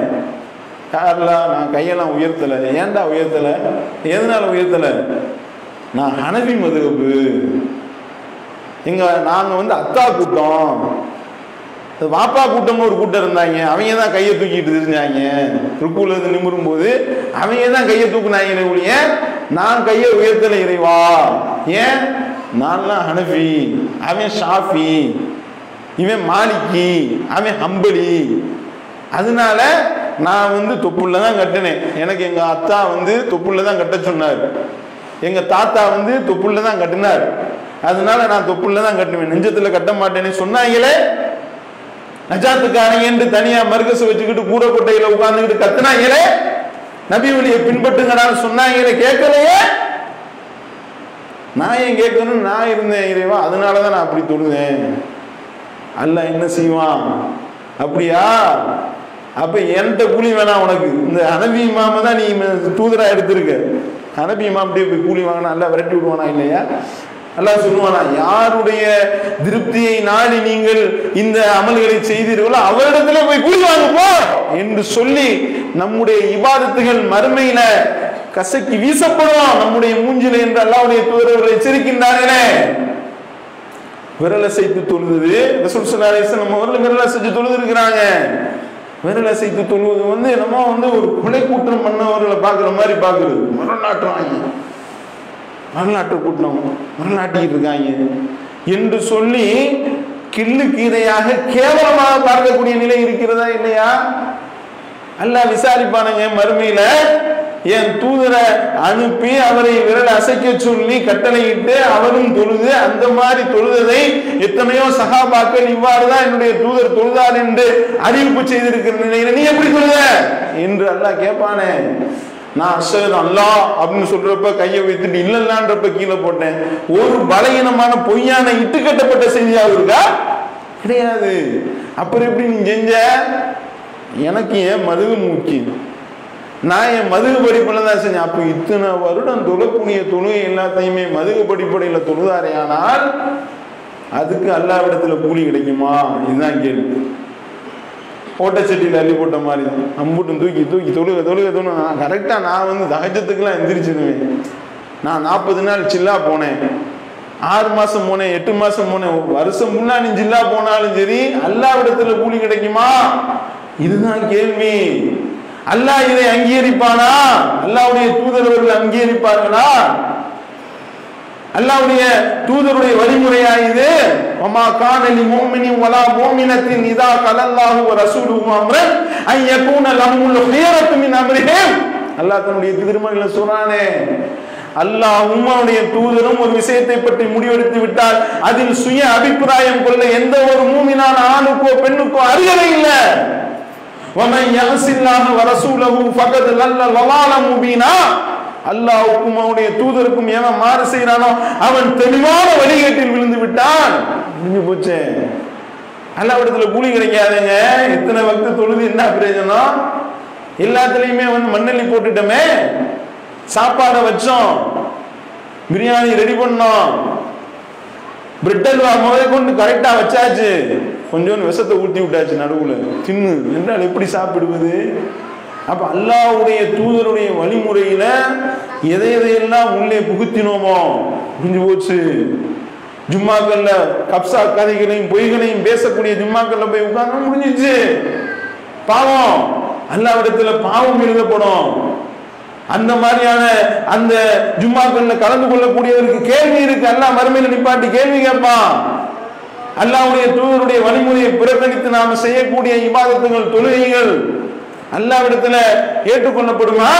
அல்ல நான் கையெல்லாம் உயர்த்தலை. ஏன்டா உயர்த்தலை? எதனால உயர்த்தலை? நான் ஹனவி மதுகப்பு. எங்கள் நாங்கள் வந்து அத்தா கூட்டம். வாப்பா கூட்டம்னு ஒரு கூட்டம் இருந்தாங்க. அவங்க தான் கையை தூக்கிட்டு தெரிஞ்சாங்க. ருக்குல இருந்து நிமிரும் போது அவங்க தான் கையை தூக்குனாங்க ஒழிய நான் கையை உயர்த்தலை இறைவா. ஏன்? நான்லாம் ஹனஃபி அவன் ஷாஃபி இவன் மாலிக்கி அவன் ஹம்பலி. அதனால நான் வந்து தொப்புள்ள தான் கட்டினேன். எனக்கு எங்கள் அத்தா வந்து தொப்புள்ள தான் கட்ட சொன்னார். எங்கள் தாத்தா வந்து தொப்புள்ள தான் கட்டினார். அதனால நான் தொப்புள்ள தான் கட்டுவேன். நெஞ்சத்தில் கட்ட மாட்டேன்னு சொன்னாங்களே நஜாத்துக்காரங்க என்று தனியாக மருகசு வச்சுக்கிட்டு கூரை கொட்டையில் உட்காந்துக்கிட்டு கத்துனாங்களே நபி வழியை பின்பற்றுங்கடான்னு சொன்னாங்களே கேட்கலையே? நான் ஏன் கேட்கணும் நான் இருந்தேன் இறைவா. அதனாலதான் நான் அப்படி தொழுதேன். அல்ல என்ன செய்வான்? அப்படியா? அப்ப என்கிட்ட கூலி வேணாம் உனக்கு. இந்த அனபி இமாம தான் நீ தூதரா எடுத்திருக்க. அனபி இமாம் போய் கூலி வாங்கினா அல்ல விரட்டி விடுவானா இல்லையா? அல்லாஹ் சொல்லுவானா யாருடைய திருப்தியை நாடி நீங்கள் இந்த அமல்களை செய்தீர்களோ அவரிடத்துல போய் கூலி வாங்க என்று சொல்லி நம்முடைய இபாதத்துகள் மறுமையில கசக்கி வீசப்படும். நம்முடைய மூஞ்சில என்று அல்லாவுடைய தூதரவர்கள் எச்சரிக்கின்றார்களே. விரல் செய்து தொழுது ரசூல் ஸல்லல்லாஹு நம்ம அவர்கள் விரலை செஞ்சு தொழுது இருக்கிறாங்க விரலை செய்து தொழுவது வந்து நம்ம வந்து ஒரு கொலை கூட்டம் பண்ணவர்களை பார்க்குற மாதிரி பார்க்குறது. மரநாட்டுறாங்க வரலாற்று கூட்டம் மரநாட்டிக்கிட்டு இருக்காங்க. என்று சொல்லி கில்லு கீதையாக கேவலமாக பார்க்கக்கூடிய நிலை இருக்கிறதா இல்லையா? அல்ல விசாரிப்பானுங்க மறுமையில என் தூதரை அனுப்பி அவரை விரல் அசைக்க சொல்லி கட்டளையிட்டு அவரும் தொழுது அந்த மாதிரி தொழுததை எத்தனையோ சகாபாக்கள் இவ்வாறுதான் என்னுடைய தூதர் தொழுதார் என்று அறிவிப்பு செய்திருக்கிற நிலையில நீ எப்படி தொழுத என்று அல்லாஹ் கேட்பானே நான் அஷர் அல்லாஹ் அப்படின்னு சொல்றப்ப கையை வைத்துட்டு இல்லல்லான்றப்ப கீழே போட்டேன். ஒரு பலகீனமான பொய்யான இட்டு கட்டப்பட்ட செய்தியா இருக்கா? கிடையாது. அப்புறம் எப்படி நீ செஞ்ச எனக்கு ஏன் மதுவு முக்கியம் நான் என் மதுகு படிப்பில் தான் செஞ்சேன். அப்போ இத்தனை வருடம் தொழக்கூடிய தொழுகை எல்லாத்தையுமே மதுகு படிப்படையில் தொழுதாரையானால் அதுக்கு அல்லாவிடத்தில் கூலி கிடைக்குமா? இதுதான் கேள்வி. ஓட்டச்சட்டியில் அள்ளி போட்ட மாதிரி தான் அம்புட்டும் தூக்கி தூக்கி தொழுக தொழுக தொழுக. கரெக்டாக நான் வந்து தகஜத்துக்கெல்லாம் எந்திரிச்சிடுவேன் நான் நாற்பது நாள் சில்லா போனேன். ஆறு மாதம் போனேன் எட்டு மாதம் போனேன். வருஷம் முன்னாடி ஜில்லா போனாலும் சரி அல்லாவிடத்துல கூலி கிடைக்குமா? இதுதான் கேள்வி. அல்லாஹ் இதை அங்கீகரிப்பானா? அல்லாவுடைய தூதரவர்கள் அங்கீகரிப்பார்களா? அல்லாவுடைய தூதருடைய வழிமுறையா இது வமா கானலி முஃமினின் வலா முஃமினத்தின் இதா கலல்லாஹு வ ரசூலுஹு அம்ரன் அன் யகூன லஹுல் ஹியரத்து மின் அம்ரிஹிம் அல்லாஹ் தன்னுடைய திருமறையில சொல்றானே அல்லாஹ்வும் அவனுடைய தூதரும் ஒரு விஷயத்தை பற்றி முடிவெடுத்து விட்டால் அதில் சுய அபிப்பிராயம் கொள்ள எந்த ஒரு மூமினான ஆணுக்கோ பெண்ணுக்கோ அருகதை இல்லை ومن يعص الله ورسوله فقد ضل ضلالا مبينا அல்லாவுக்கும் அவனுடைய தூதருக்கும் எவன் மாறு செய்யறானோ அவன் தெளிவான வழிகேட்டில் விழுந்து விட்டான். முடிஞ்சு போச்சு. அல்லாவிடத்துல கூலி கிடைக்காதுங்க. இத்தனை வக்து தொழுது என்ன பிரயோஜனம்? எல்லாத்துலயுமே வந்து மண்ணெல்லி போட்டுட்டோமே. சாப்பாடை வச்சோம். பிரியாணி ரெடி பண்ணோம். பிரெட் அல்வா முதல் கொண்டு கரெக்டா வச்சாச்சு. கொஞ்சோண்டு விஷத்தை ஊட்டி விட்டாச்சு நடுவுல. தின்னு. என்றால் எப்படி சாப்பிடுவது? அப்ப அல்லாவுடைய தூதருடைய வழிமுறையில எதை எதையெல்லாம் உள்ளே புகுத்தினோமோ புரிஞ்சு போச்சு? ஜும்மாக்கள்ல கப்சா கதைகளையும் பொய்களையும் பேசக்கூடிய ஜும்மாக்கள்ல போய் உட்கார்ந்து முடிஞ்சிச்சு பாவம். அல்லாவிடத்துல பாவம் எழுதப்படும். அந்த மாதிரியான அந்த ஜும்மாக்கள்ல கலந்து கொள்ளக்கூடியவருக்கு கேள்வி இருக்கு. அல்லா மறுமையில நிப்பாட்டி கேள்வி கேட்பான். அல்லாவுடைய தூதருடைய வழிமுறையை புறக்கணித்து நாம செய்யக்கூடிய இபாதத்துகள் தொழுகைகள். அல்லாவிடத்துல ஏற்றுக்கொள்ளப்படுமா?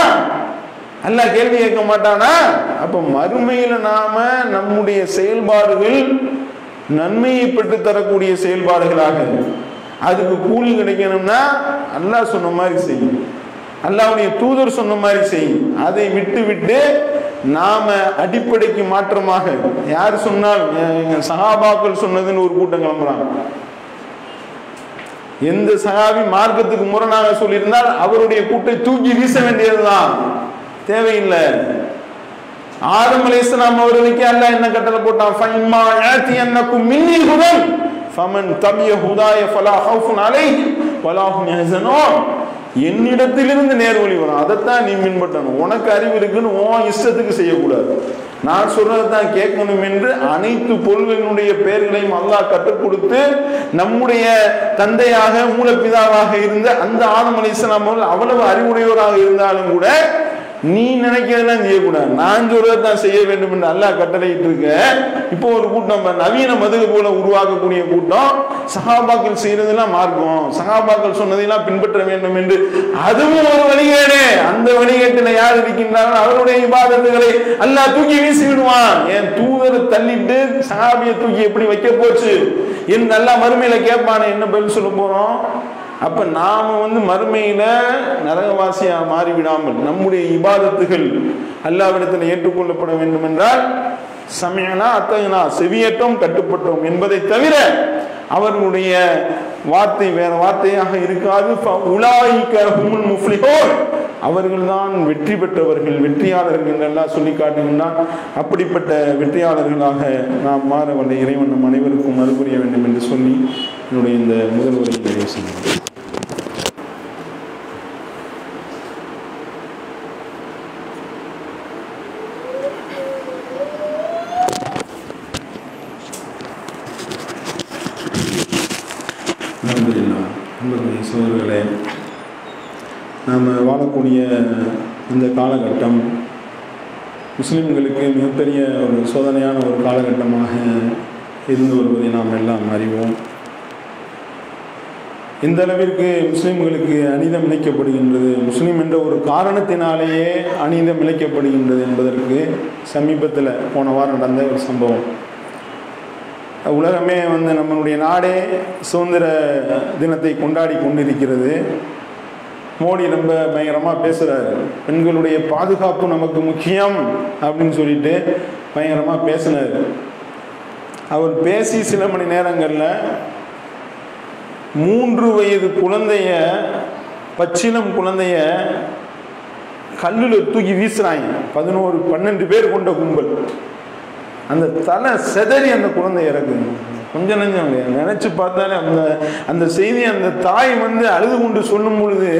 அல்லாஹ் கேள்வி கேட்க மாட்டானா? அப்ப மறுமையில நாம நம்முடைய செயல்பாடுகள் நன்மையை பெற்று தரக்கூடிய செயல்பாடுகளாக அதுக்கு கூலி கிடைக்கணும்னா அல்லாஹ் சொன்ன மாதிரி செய்யும் அல்லாவுடைய தூதர் சொன்ன மாதிரி செய்யும் அதை விட்டு விட்டு நாம அடிப்படைக்கு மாற்றமாக யார் சொன்னால் சகாபாக்கள் சொன்னதுன்னு ஒரு கூட்டம் கிளம்புறாங்க. எந்த சகாபி மார்க்கத்துக்கு முரணாக சொல்லியிருந்தால் அவருடைய கூட்டை தூக்கி வீச வேண்டியதுதான். தேவையில்லை. ஆதம் அலைஹிஸ்ஸலாம் அவர்களுக்கு அல்ல என்ன கட்டளை போட்டான்? ஃபைமா யாத்தி அன்னக்கும் மின்னி ஹுதன் ஃபமன் தபிய ஹுதாய ஃபலா ஹவுஃபுன் அலைஹி வலா என்னிடத்திலிருந்து நேர்வழி வரும். அதைத்தான் நீ பின்பற்றணும் உனக்கு அறிவு இருக்குன்னு உன் இஷ்டத்துக்கு செய்யக்கூடாது. நான் சொல்றதை தான் கேட்கணும் என்று அனைத்து பொருள்களினுடைய பெயர்களையும் அல்லாஹ் கற்றுக் கொடுத்து நம்முடைய தந்தையாக மூலப்பிதாவாக இருந்த அந்த ஆதம் அலிஸ்லாம் அவர்கள் அவ்வளவு அறிவுடையோராக இருந்தாலும் கூட நீ நினைக்கிறதெல்லாம் செய்யக்கூடாது. நான் சொல்றதை தான் செய்ய வேண்டும் என்று நல்லா கட்டளையிட்டு இருக்க. இப்போ ஒரு கூட்டம் நவீன மதுகு போல உருவாக்கக்கூடிய கூட்டம் சகாபாக்கள் செய்யறதெல்லாம் மார்க்கம். சகாபாக்கள் சொன்னதெல்லாம் பின்பற்ற வேண்டும் என்று. அதுவும் ஒரு வழிகேடு. அந்த வழிகேட்டில் யார் இருக்கின்றார்கள் அவருடைய விவாதத்துகளை அல்லா தூக்கி வீசி விடுவான். என் தூதர் தள்ளிட்டு சகாபியை தூக்கி எப்படி வைக்க போச்சு? என் நல்லா மறுமையில கேட்பானே என்ன பதில் சொல்ல போறோம்? அப்ப நாம வந்து மறுமையில நரகவாசியா மாறிவிடாமல் நம்முடைய இபாதத்துகள் அல்லாவிடத்தில் ஏற்றுக்கொள்ளப்பட வேண்டும் என்றால் சமயனா அத்தகனா செவியேற்றோம் கட்டுப்பட்டோம் என்பதை தவிர அவர்களுடைய வார்த்தை வேற வார்த்தையாக இருக்காது. அவர்கள்தான் வெற்றி பெற்றவர்கள் வெற்றியாளர்கள் என்றெல்லாம் சொல்லி காட்டுகின்றான் அப்படிப்பட்ட வெற்றியாளர்களாக நாம் மாற வந்த இறைவன் நம் அனைவருக்கும் மறுபுரிய வேண்டும் என்று சொல்லி என்னுடைய இந்த முதல்வரை நிறைவு செய்கிறேன். வாழக்கூடிய இந்த காலகட்டம் முஸ்லிம்களுக்கு மிகப்பெரிய ஒரு சோதனையான ஒரு காலகட்டமாக இருந்து வருவதை நாம் எல்லாம் அறிவோம். இந்த அளவிற்கு முஸ்லிம்களுக்கு அநீதம் இழைக்கப்படுகின்றது முஸ்லீம் என்ற ஒரு காரணத்தினாலேயே அநீதம் இழைக்கப்படுகின்றது என்பதற்கு சமீபத்தில் போன வாரம் நடந்த ஒரு சம்பவம். உலகமே வந்து நம்மளுடைய நாடே சுதந்திர தினத்தை கொண்டாடி கொண்டிருக்கிறது. மோடி ரொம்ப பயங்கரமாக பேசுகிறாரு பெண்களுடைய பாதுகாப்பு நமக்கு முக்கியம் அப்படின்னு சொல்லிட்டு பயங்கரமாக பேசினார். அவர் பேசி சில மணி நேரங்களில் மூன்று வயது குழந்தைய பச்சிலம் குழந்தைய கல்லில் தூக்கி வீசுறாங்க. பதினோரு பன்னெண்டு பேர் கொண்ட கும்பல். அந்த தலை செதறி அந்த குழந்தை இறக்குங்க கொஞ்சம் நஞ்சம் நினச்சி நினைச்சு பார்த்தாலே அந்த அந்த செய்தி அந்த தாய் வந்து அழுது கொண்டு சொல்லும் பொழுது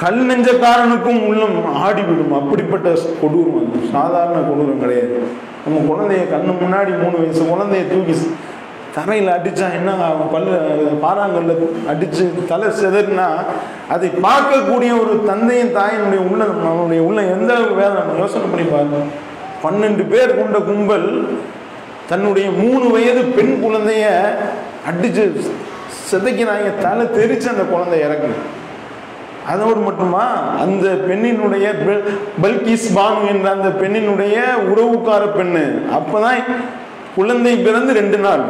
கல் நெஞ்சக்காரனுக்கும் உள்ளம் ஆடிவிடும். அப்படிப்பட்ட கொடூரம் அது. சாதாரண கொடூரம் கிடையாது. நம்ம குழந்தைய கண்ணு முன்னாடி மூணு வயசு குழந்தைய தூக்கி தரையில் அடித்தா என்ன ஆகும்? பல்லு பாறாங்கல்ல அடித்து தலை செதறினா அதை பார்க்கக்கூடிய ஒரு தந்தையும் தாயினுடைய உள்ள நம்மளுடைய உள்ள எந்த அளவுக்கு வேலை நம்ம யோசனை பண்ணி பாருங்க பன்னெண்டு பேர் கொண்ட கும்பல் தன்னுடைய மூணு வயது பெண் குழந்தைய அடிச்சு செதைக்கிறாங்க தலை தெரிச்சு அந்த குழந்தை இறக்குது. அதோடு மட்டுமா? அந்த பெண்ணினுடைய பல்கிஸ் பானு என்ற அந்த பெண்ணினுடைய உறவுக்கார பெண்ணு. அப்பதான் குழந்தை பிறந்து ரெண்டு நாள்.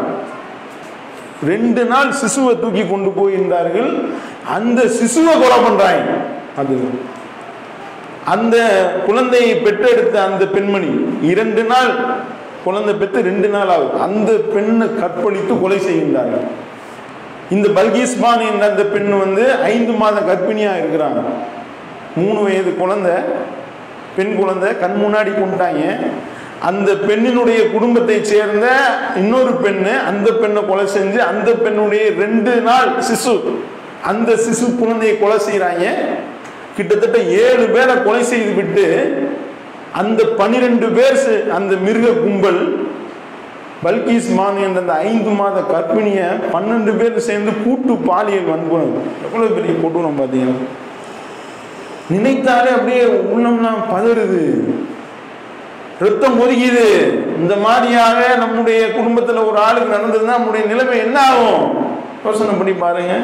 ரெண்டு நாள் சிசுவை தூக்கி கொண்டு போயிருந்தார்கள். அந்த சிசுவை கொலை பண்றாங்க. அது. அந்த குழந்தையை பெற்றெடுத்த அந்த பெண்மணி இரண்டு நாள் குழந்தை பெற்று ரெண்டு நாள் ஆகுது அந்த பெண்ணை கற்பழித்து கொலை செய்கின்றார்கள். இந்த பல்கீஸ்மான் என்ற அந்த பெண் வந்து ஐந்து மாத கர்ப்பிணியாக இருக்கிறாங்க. மூணு வயது குழந்தை பெண் குழந்தை கண் முன்னாடி கொண்டாங்க அந்த பெண்ணினுடைய குடும்பத்தை சேர்ந்த இன்னொரு பெண்ணு அந்த பெண்ணை கொலை செஞ்சு அந்த பெண்ணுடைய ரெண்டு நாள் சிசு அந்த சிசு குழந்தையை கொலை செய்கிறாங்க கிட்டத்தட்ட ஏழு பேரை கொலை செய்து விட்டு அந்த பனிரெண்டு பேர் அந்த மிருக கும்பல் பல்கீஸ் மான் என்ற அந்த ஐந்து மாத கர்ப்பிணியை பன்னெண்டு பேர் சேர்ந்து கூட்டு பாலியல் வன்புணர்வு. எவ்வளவு பெரிய கொடூரம் பார்த்தீங்கன்னா நினைத்தாலே அப்படியே உள்ளம்லாம் பதறுது. ரத்தம் ஒதுக்கிது. இந்த மாதிரியாக நம்முடைய குடும்பத்தில் ஒரு ஆளுக்கு நடந்ததுன்னா நம்முடைய நிலைமை என்ன ஆகும்? யோசனை பண்ணி பாருங்க.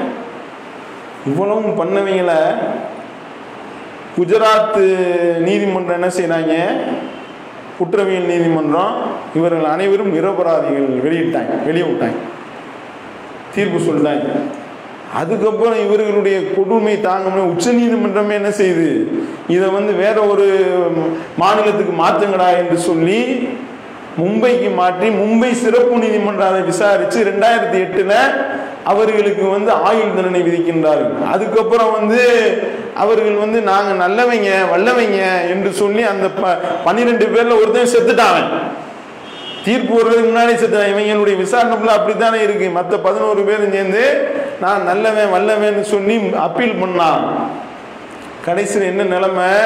இவ்வளவும் பண்ணவங்களை குஜராத் நீதிமன்றம் என்ன செய்கிறாங்க குற்றவியல் நீதிமன்றம் இவர்கள் அனைவரும் நிரபராதிகள் வெளியிட்டாங்க வெளியே விட்டாங்க தீர்ப்பு சொல்லிட்டாங்க. அதுக்கப்புறம் இவர்களுடைய கொடுமை தாங்க உச்ச நீதிமன்றமே என்ன செய்யுது? இதை வந்து வேற ஒரு மாநிலத்துக்கு மாற்றுங்கடா என்று சொல்லி மும்பைக்கு மாற்றி மும்பை சிறப்பு நீதிமன்றம் அதை ரெண்டாயிரத்தி எட்டில் அவர்களுக்கு வந்து ஆயுள் தண்டனை விதிக்கின்றார்கள். அதுக்கப்புறம் வந்து அவர்கள் வந்து நாங்க நல்லவங்க வல்லவங்க என்று சொல்லி அந்த ப- பன்னிரெண்டு பேர்ல ஒருத்தன் செத்துட்டாங்க தீர்ப்பு வருவதற்கு முன்னாடி செத்துட்டான். இவங்களுடைய விசாரணை அப்படித்தானே இருக்கு. மற்ற பதினோரு பேரும் சேர்ந்து நான் நல்லவன் வல்லவன் சொல்லி அப்பீல் பண்ணான். கடைசியில் என்ன நிலைமை?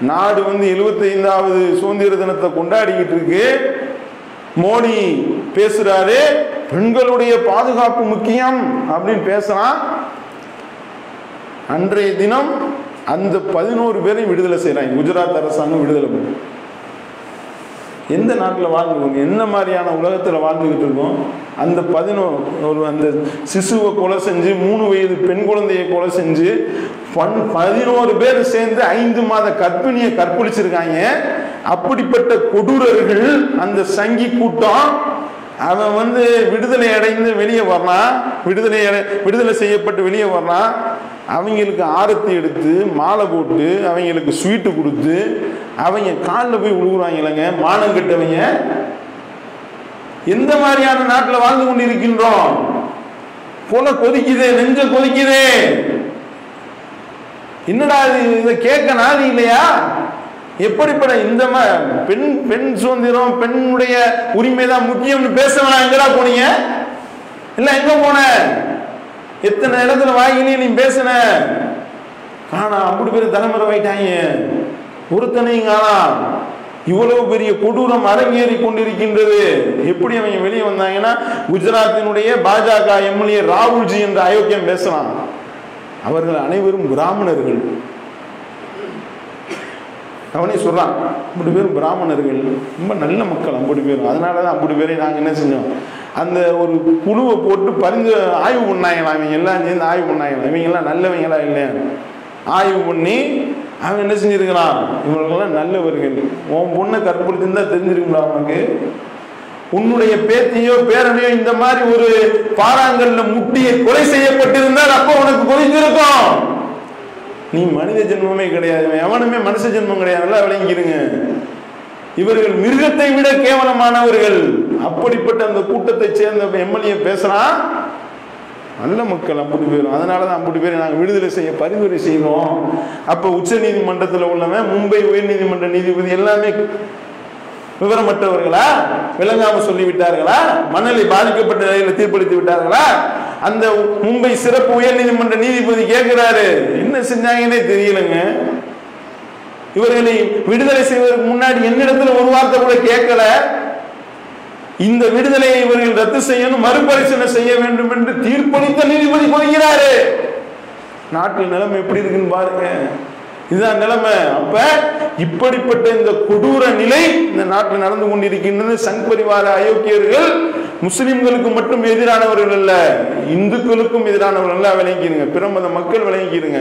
நாடு வந்து 75வது சுதந்திர தினத்தை கொண்டாடிக்கிட்டு இருக்கு. மோடி பேசுறாரு. பெண்களுடைய பாதுகாப்பு முக்கியம் அப்படின்னு பேசுறான் அன்றைய தினம் அந்த பதினோரு பேரையும் விடுதலை செய்கிறாங்க குஜராத் அரசாங்கம் விடுதலை பண்ணும் எந்த நாட்டில் வாழ்ந்துக்கோங்க என்ன மாதிரியான உலகத்தில் வாழ்ந்துக்கிட்டு இருக்கோம்? அந்த பதினோரு ஒரு அந்த சிசுவை கொலை செஞ்சு மூணு வயது பெண் குழந்தையை கொலை செஞ்சு பன் பதினோரு பேர் சேர்ந்து ஐந்து மாத கற்பிணியை கற்பழிச்சிருக்காங்க அப்படிப்பட்ட கொடூரர்கள் அந்த சங்கி கூட்டம் அவன் வந்து விடுதலை அடைந்து வெளியே வர்றான். விடுதலை அடை- விடுதலை செய்யப்பட்டு வெளியே வர்றான். அவங்களுக்கு ஆரத்தி எடுத்து மாலை போட்டு அவங்களுக்கு ஸ்வீட்டு கொடுத்து அவங்க காலில் போய் விழுகுறாங்க இல்லைங்க மானம் கெட்டவங்க. எந்த மாதிரியான நாட்டில் வாழ்ந்து கொண்டு இருக்கின்றோம் கொலை கொதிக்குது நெஞ்ச கொதிக்குது. என்னடா இது இதை கேட்க நாதி இல்லையா? எப்படிப்பட்ட இந்த ம- பெண் பெண் சுதந்திரம் பெண்ணுடைய உரிமை தான் முக்கியம்னு பேச வேணாம் எங்கடா போனீங்க? இல்ல எங்க போன? எத்தனை இடத்துல வாங்கினே நீ பேசின? ஆனா அப்படி பேர் தலைமுறை வைட்டாங்க ஒருத்தனையும் காணா. இவ்வளவு பெரிய கொடூரம் அரங்கேறி கொண்டிருக்கின்றது. எப்படி அவங்க வெளியே வந்தாங்கன்னா குஜராத்தினுடைய பாஜக எம்எல்ஏ ராகுல்ஜி என்ற அயோக்கியம் பேசலாம் அவர்கள் அனைவரும் பிராமணர்கள். அவனே சொல்கிறான் அப்படி பேரும் பிராமணர்கள் ரொம்ப நல்ல மக்கள் அப்படி பேரும் அதனால தான் அப்படி பேரை நாங்கள் என்ன செஞ்சோம்? அந்த ஒரு குழுவை போட்டு பரிந்து ஆய்வு பண்ணாங்களாம் இவங்க எல்லாம் சேர்ந்து ஆய்வு பண்ணாங்களாம் இவங்கெல்லாம் நல்லவங்களா இல்லையா? ஆய்வு பண்ணி அவன் என்ன செஞ்சிருக்கிறான்? இவங்களெல்லாம் நல்லவர்கள். உன் பொண்ணை கற்பழித்திருந்தா தெரிஞ்சிருக்குங்களா அவனுக்கு உன்னுடைய பேத்தியோ பேரனையோ இந்த மாதிரி ஒரு பாறாங்கல்ல முட்டியை கொலை செய்யப்பட்டிருந்தால் அப்போ உனக்கு கொதித்திருக்கும் நீ மனித ஜென்மமே கிடையாது எவனுமே மனுஷ ஜென்மம் கிடையாது. நல்லா விளங்கிருங்க இவர்கள் மிருகத்தை விட கேவலமானவர்கள். அப்படிப்பட்ட அந்த கூட்டத்தை சேர்ந்த எம்எல்ஏ பேசுறான் நல்ல மக்கள் ஐம்பது பேரும் அதனால தான் ஐம்பது பேர் நாங்கள் விடுதலை செய்ய பரிந்துரை செய்வோம் அப்போ உச்ச நீதிமன்றத்தில் உள்ளவன் மும்பை உயர்நீதிமன்ற நீதிபதி எல்லாமே விவரமற்றவர்களா? விளங்காம சொல்லி விட்டார்களா மணலை பாதிக்கப்பட்ட நிலையில் தீர்ப்பளித்து விட்டார்களா? அந்த மும்பை சிறப்பு உயர்நீதிமன்ற நீதிபதி கேட்கிறாரு. என்ன செஞ்சாங்கன்னே தெரியலங்க. இவர்களை விடுதலை செய்வதற்கு முன்னாடி என்னிடத்துல ஒரு வார்த்தை கூட கேட்கல. இந்த விடுதலையை இவர்கள் ரத்து செய்யணும் மறுபரிசீலனை செய்ய வேண்டும் என்று தீர்ப்பளித்த நீதிபதி கொள்கிறாரு நாட்டில் நிலைமை எப்படி இருக்குன்னு பாருங்க. இதுதான் நிலைமை. அப்ப இப்படிப்பட்ட இந்த கொடூர நிலை இந்த நாட்டில் நடந்து கொண்டிருக்கின்றது. சங் பரிவார அயோக்கியர்கள் முஸ்லிம்களுக்கு மட்டும் எதிரானவர்கள் அல்ல இந்துக்களுக்கும் எதிரானவர்கள் எல்லாம் விளங்கிடுங்க பிற மக்கள் விளங்கிடுங்க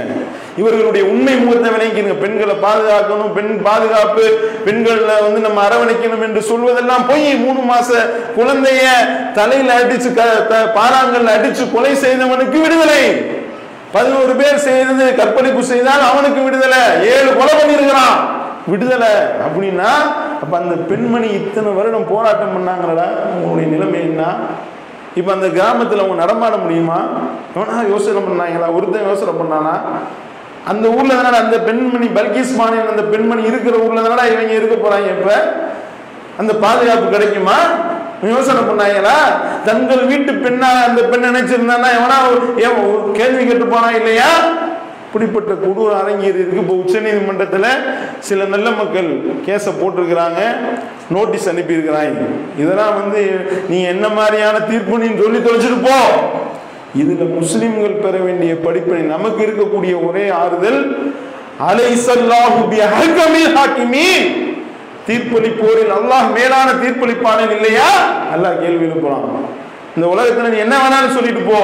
இவர்களுடைய உண்மை முகத்தை விளங்கிடுங்க பெண்களை பாதுகாக்கணும் பெண் பாதுகாப்பு பெண்களை வந்து நம்ம அரவணைக்கணும் என்று சொல்வதெல்லாம் போய் மூணு மாச குழந்தைய தலையில அடிச்சு க- பாறாங்கல்ல அடிச்சு கொலை செய்தவனுக்கு விடுதலை. பதினோரு பேர் செய்தது கற்பழிப்பு செய்தால் அவனுக்கு விடுதலை. ஏழு கொலை பண்ணியிருக்கிறான். விடுதலை அப்படின்னா அப்ப அந்த பெண்மணி இத்தனை வருடம் போராட்டம் பண்ணாங்களடா? உங்களுடைய நிலைமை என்ன? இப்ப அந்த கிராமத்துல அவங்க நடமாட முடியுமா? எவனா யோசனை பண்ணாங்களா? ஒருத்தன் யோசனை பண்ணானா? அந்த ஊர்ல தானே அந்த பெண்மணி பல்கிஸ் மாநில அந்த பெண்மணி இருக்கிற ஊர்ல தானே இவங்க இருக்க போறாங்க இப்ப? அந்த பாதுகாப்பு கிடைக்குமா? யோசனை பண்ணாங்களா? தங்கள் வீட்டு பெண்ணா அந்த பெண் நினைச்சிருந்தானா எவனா ஏன் கேள்வி கேட்டு போனா இல்லையா? இப்படிப்பட்ட கொடூர அரங்கேறி இருக்கு இப்போ உச்ச நீதிமன்றத்தில் சில நல்ல மக்கள் கேஸை போட்டிருக்கிறாங்க நோட்டீஸ் அனுப்பியிருக்கிறாங்க. இதெல்லாம் வந்து நீ என்ன மாதிரியான தீர்ப்பு நீ சொல்லி தொலைச்சிட்டு போ. இதுல முஸ்லிம்கள் பெற வேண்டிய படிப்பினை நமக்கு இருக்கக்கூடிய ஒரே ஆறுதல் தீர்ப்பளிப்போரில் அல்லாஹ் மேலான தீர்ப்பளிப்பானன் இல்லையா? அல்லாஹ் கேள்வி எழுப்புறான் இந்த உலகத்துல நீ என்ன வேணாலும் சொல்லிட்டு போ.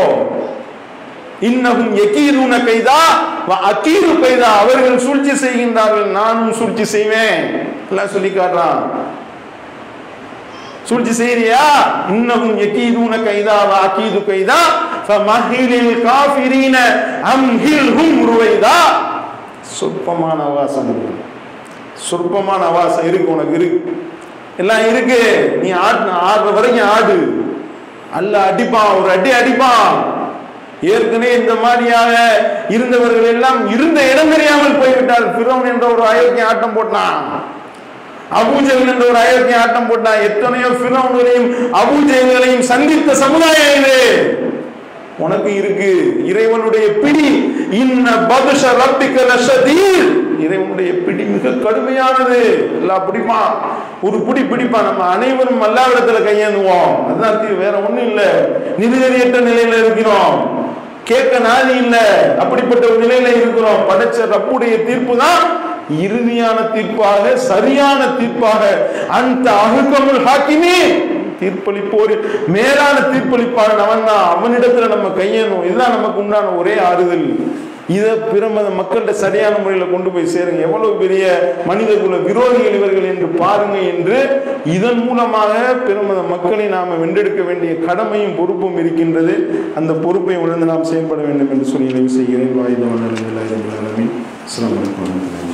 இன்னகும் எக்கீரூன கைதா அக்கீரு கைதா அவர்கள் சூழ்ச்சி செய்கின்றார்கள் நானும் சூழ்ச்சி செய்வேன். எல்லாம் சொல்லி காட்டுறான். சூழ்ச்சி செய்யறியா? இன்னகும் எக்கீரூன கைதா வா அகீது கைதா ஃபமஹிலில் காஃபிரீன அம்ஹில்ஹும் ருவைதா. சொற்பமான அவாசம் சொற்பமான அவாசம் இருக்கு உனக்கு இருக்கு. எல்லாம் இருக்கு. நீ ஆடு ஆடுற வரைக்கும் ஆடு. அல்ல அடிப்பான் ஒரு அடி அடிப்பான். ஏற்கனவே இந்த மாதிரியாக இருந்தவர்கள் எல்லாம் இருந்த இடம் தெரியாமல் போய்விட்டார் பிறவன் என்ற ஒரு அயோக்கிய ஆட்டம் போட்டான். அபூஜல் என்ற ஒரு அயோக்கிய ஆட்டம் போட்டான். எத்தனையோ பிறவன்களையும் அபூஜல்களையும் சந்தித்த சமுதாயம் இது. உனக்கு இருக்கு. இறைவனுடைய பிடி. இன்ன பதுஷ ரப்பிக்க லஷதீர். இறைவனுடைய பிடி மிக கடுமையானது. எல்லாம் பிடிப்பான். ஒரு பிடி பிடிப்பான். நம்ம அனைவரும் அல்லாவிடத்துல கையேந்துவோம். அதுதான் வேற ஒண்ணும் இல்லை. நிதிநிலையற்ற நிலையில இருக்கிறோம். கேட்க நாதி இல்லை அப்படிப்பட்ட ஒரு நிலையில இருக்கிறோம். படைச்ச ரப்புடைய தீர்ப்பு தான் இறுதியான தீர்ப்பாக சரியான தீர்ப்பாக. அந்த அகுக்கமுல் ஹாக்கிமே தீர்ப்பளிப்போர் மேலான தீர்ப்பளிப்பாளன் அவன் தான் அவனிடத்துல நம்ம கையணும். இதுதான் நமக்கு உண்டான ஒரே ஆறுதல். இதை பிற மக்கள்கிட்ட சரியான முறையில் கொண்டு போய் சேருங்க. எவ்வளவு பெரிய மனித குல விரோதிகள் இவர்கள் என்று பாருங்க என்று இதன் மூலமாக பிறமத மக்களை நாம் வென்றெடுக்க வேண்டிய கடமையும் பொறுப்பும் இருக்கின்றது. அந்த பொறுப்பை உணர்ந்து நாம் செயல்பட வேண்டும் என்று சொல்லி நிறைவு செய்கிறேன். வாயுதவன் அஸ்லாம் சிரமம்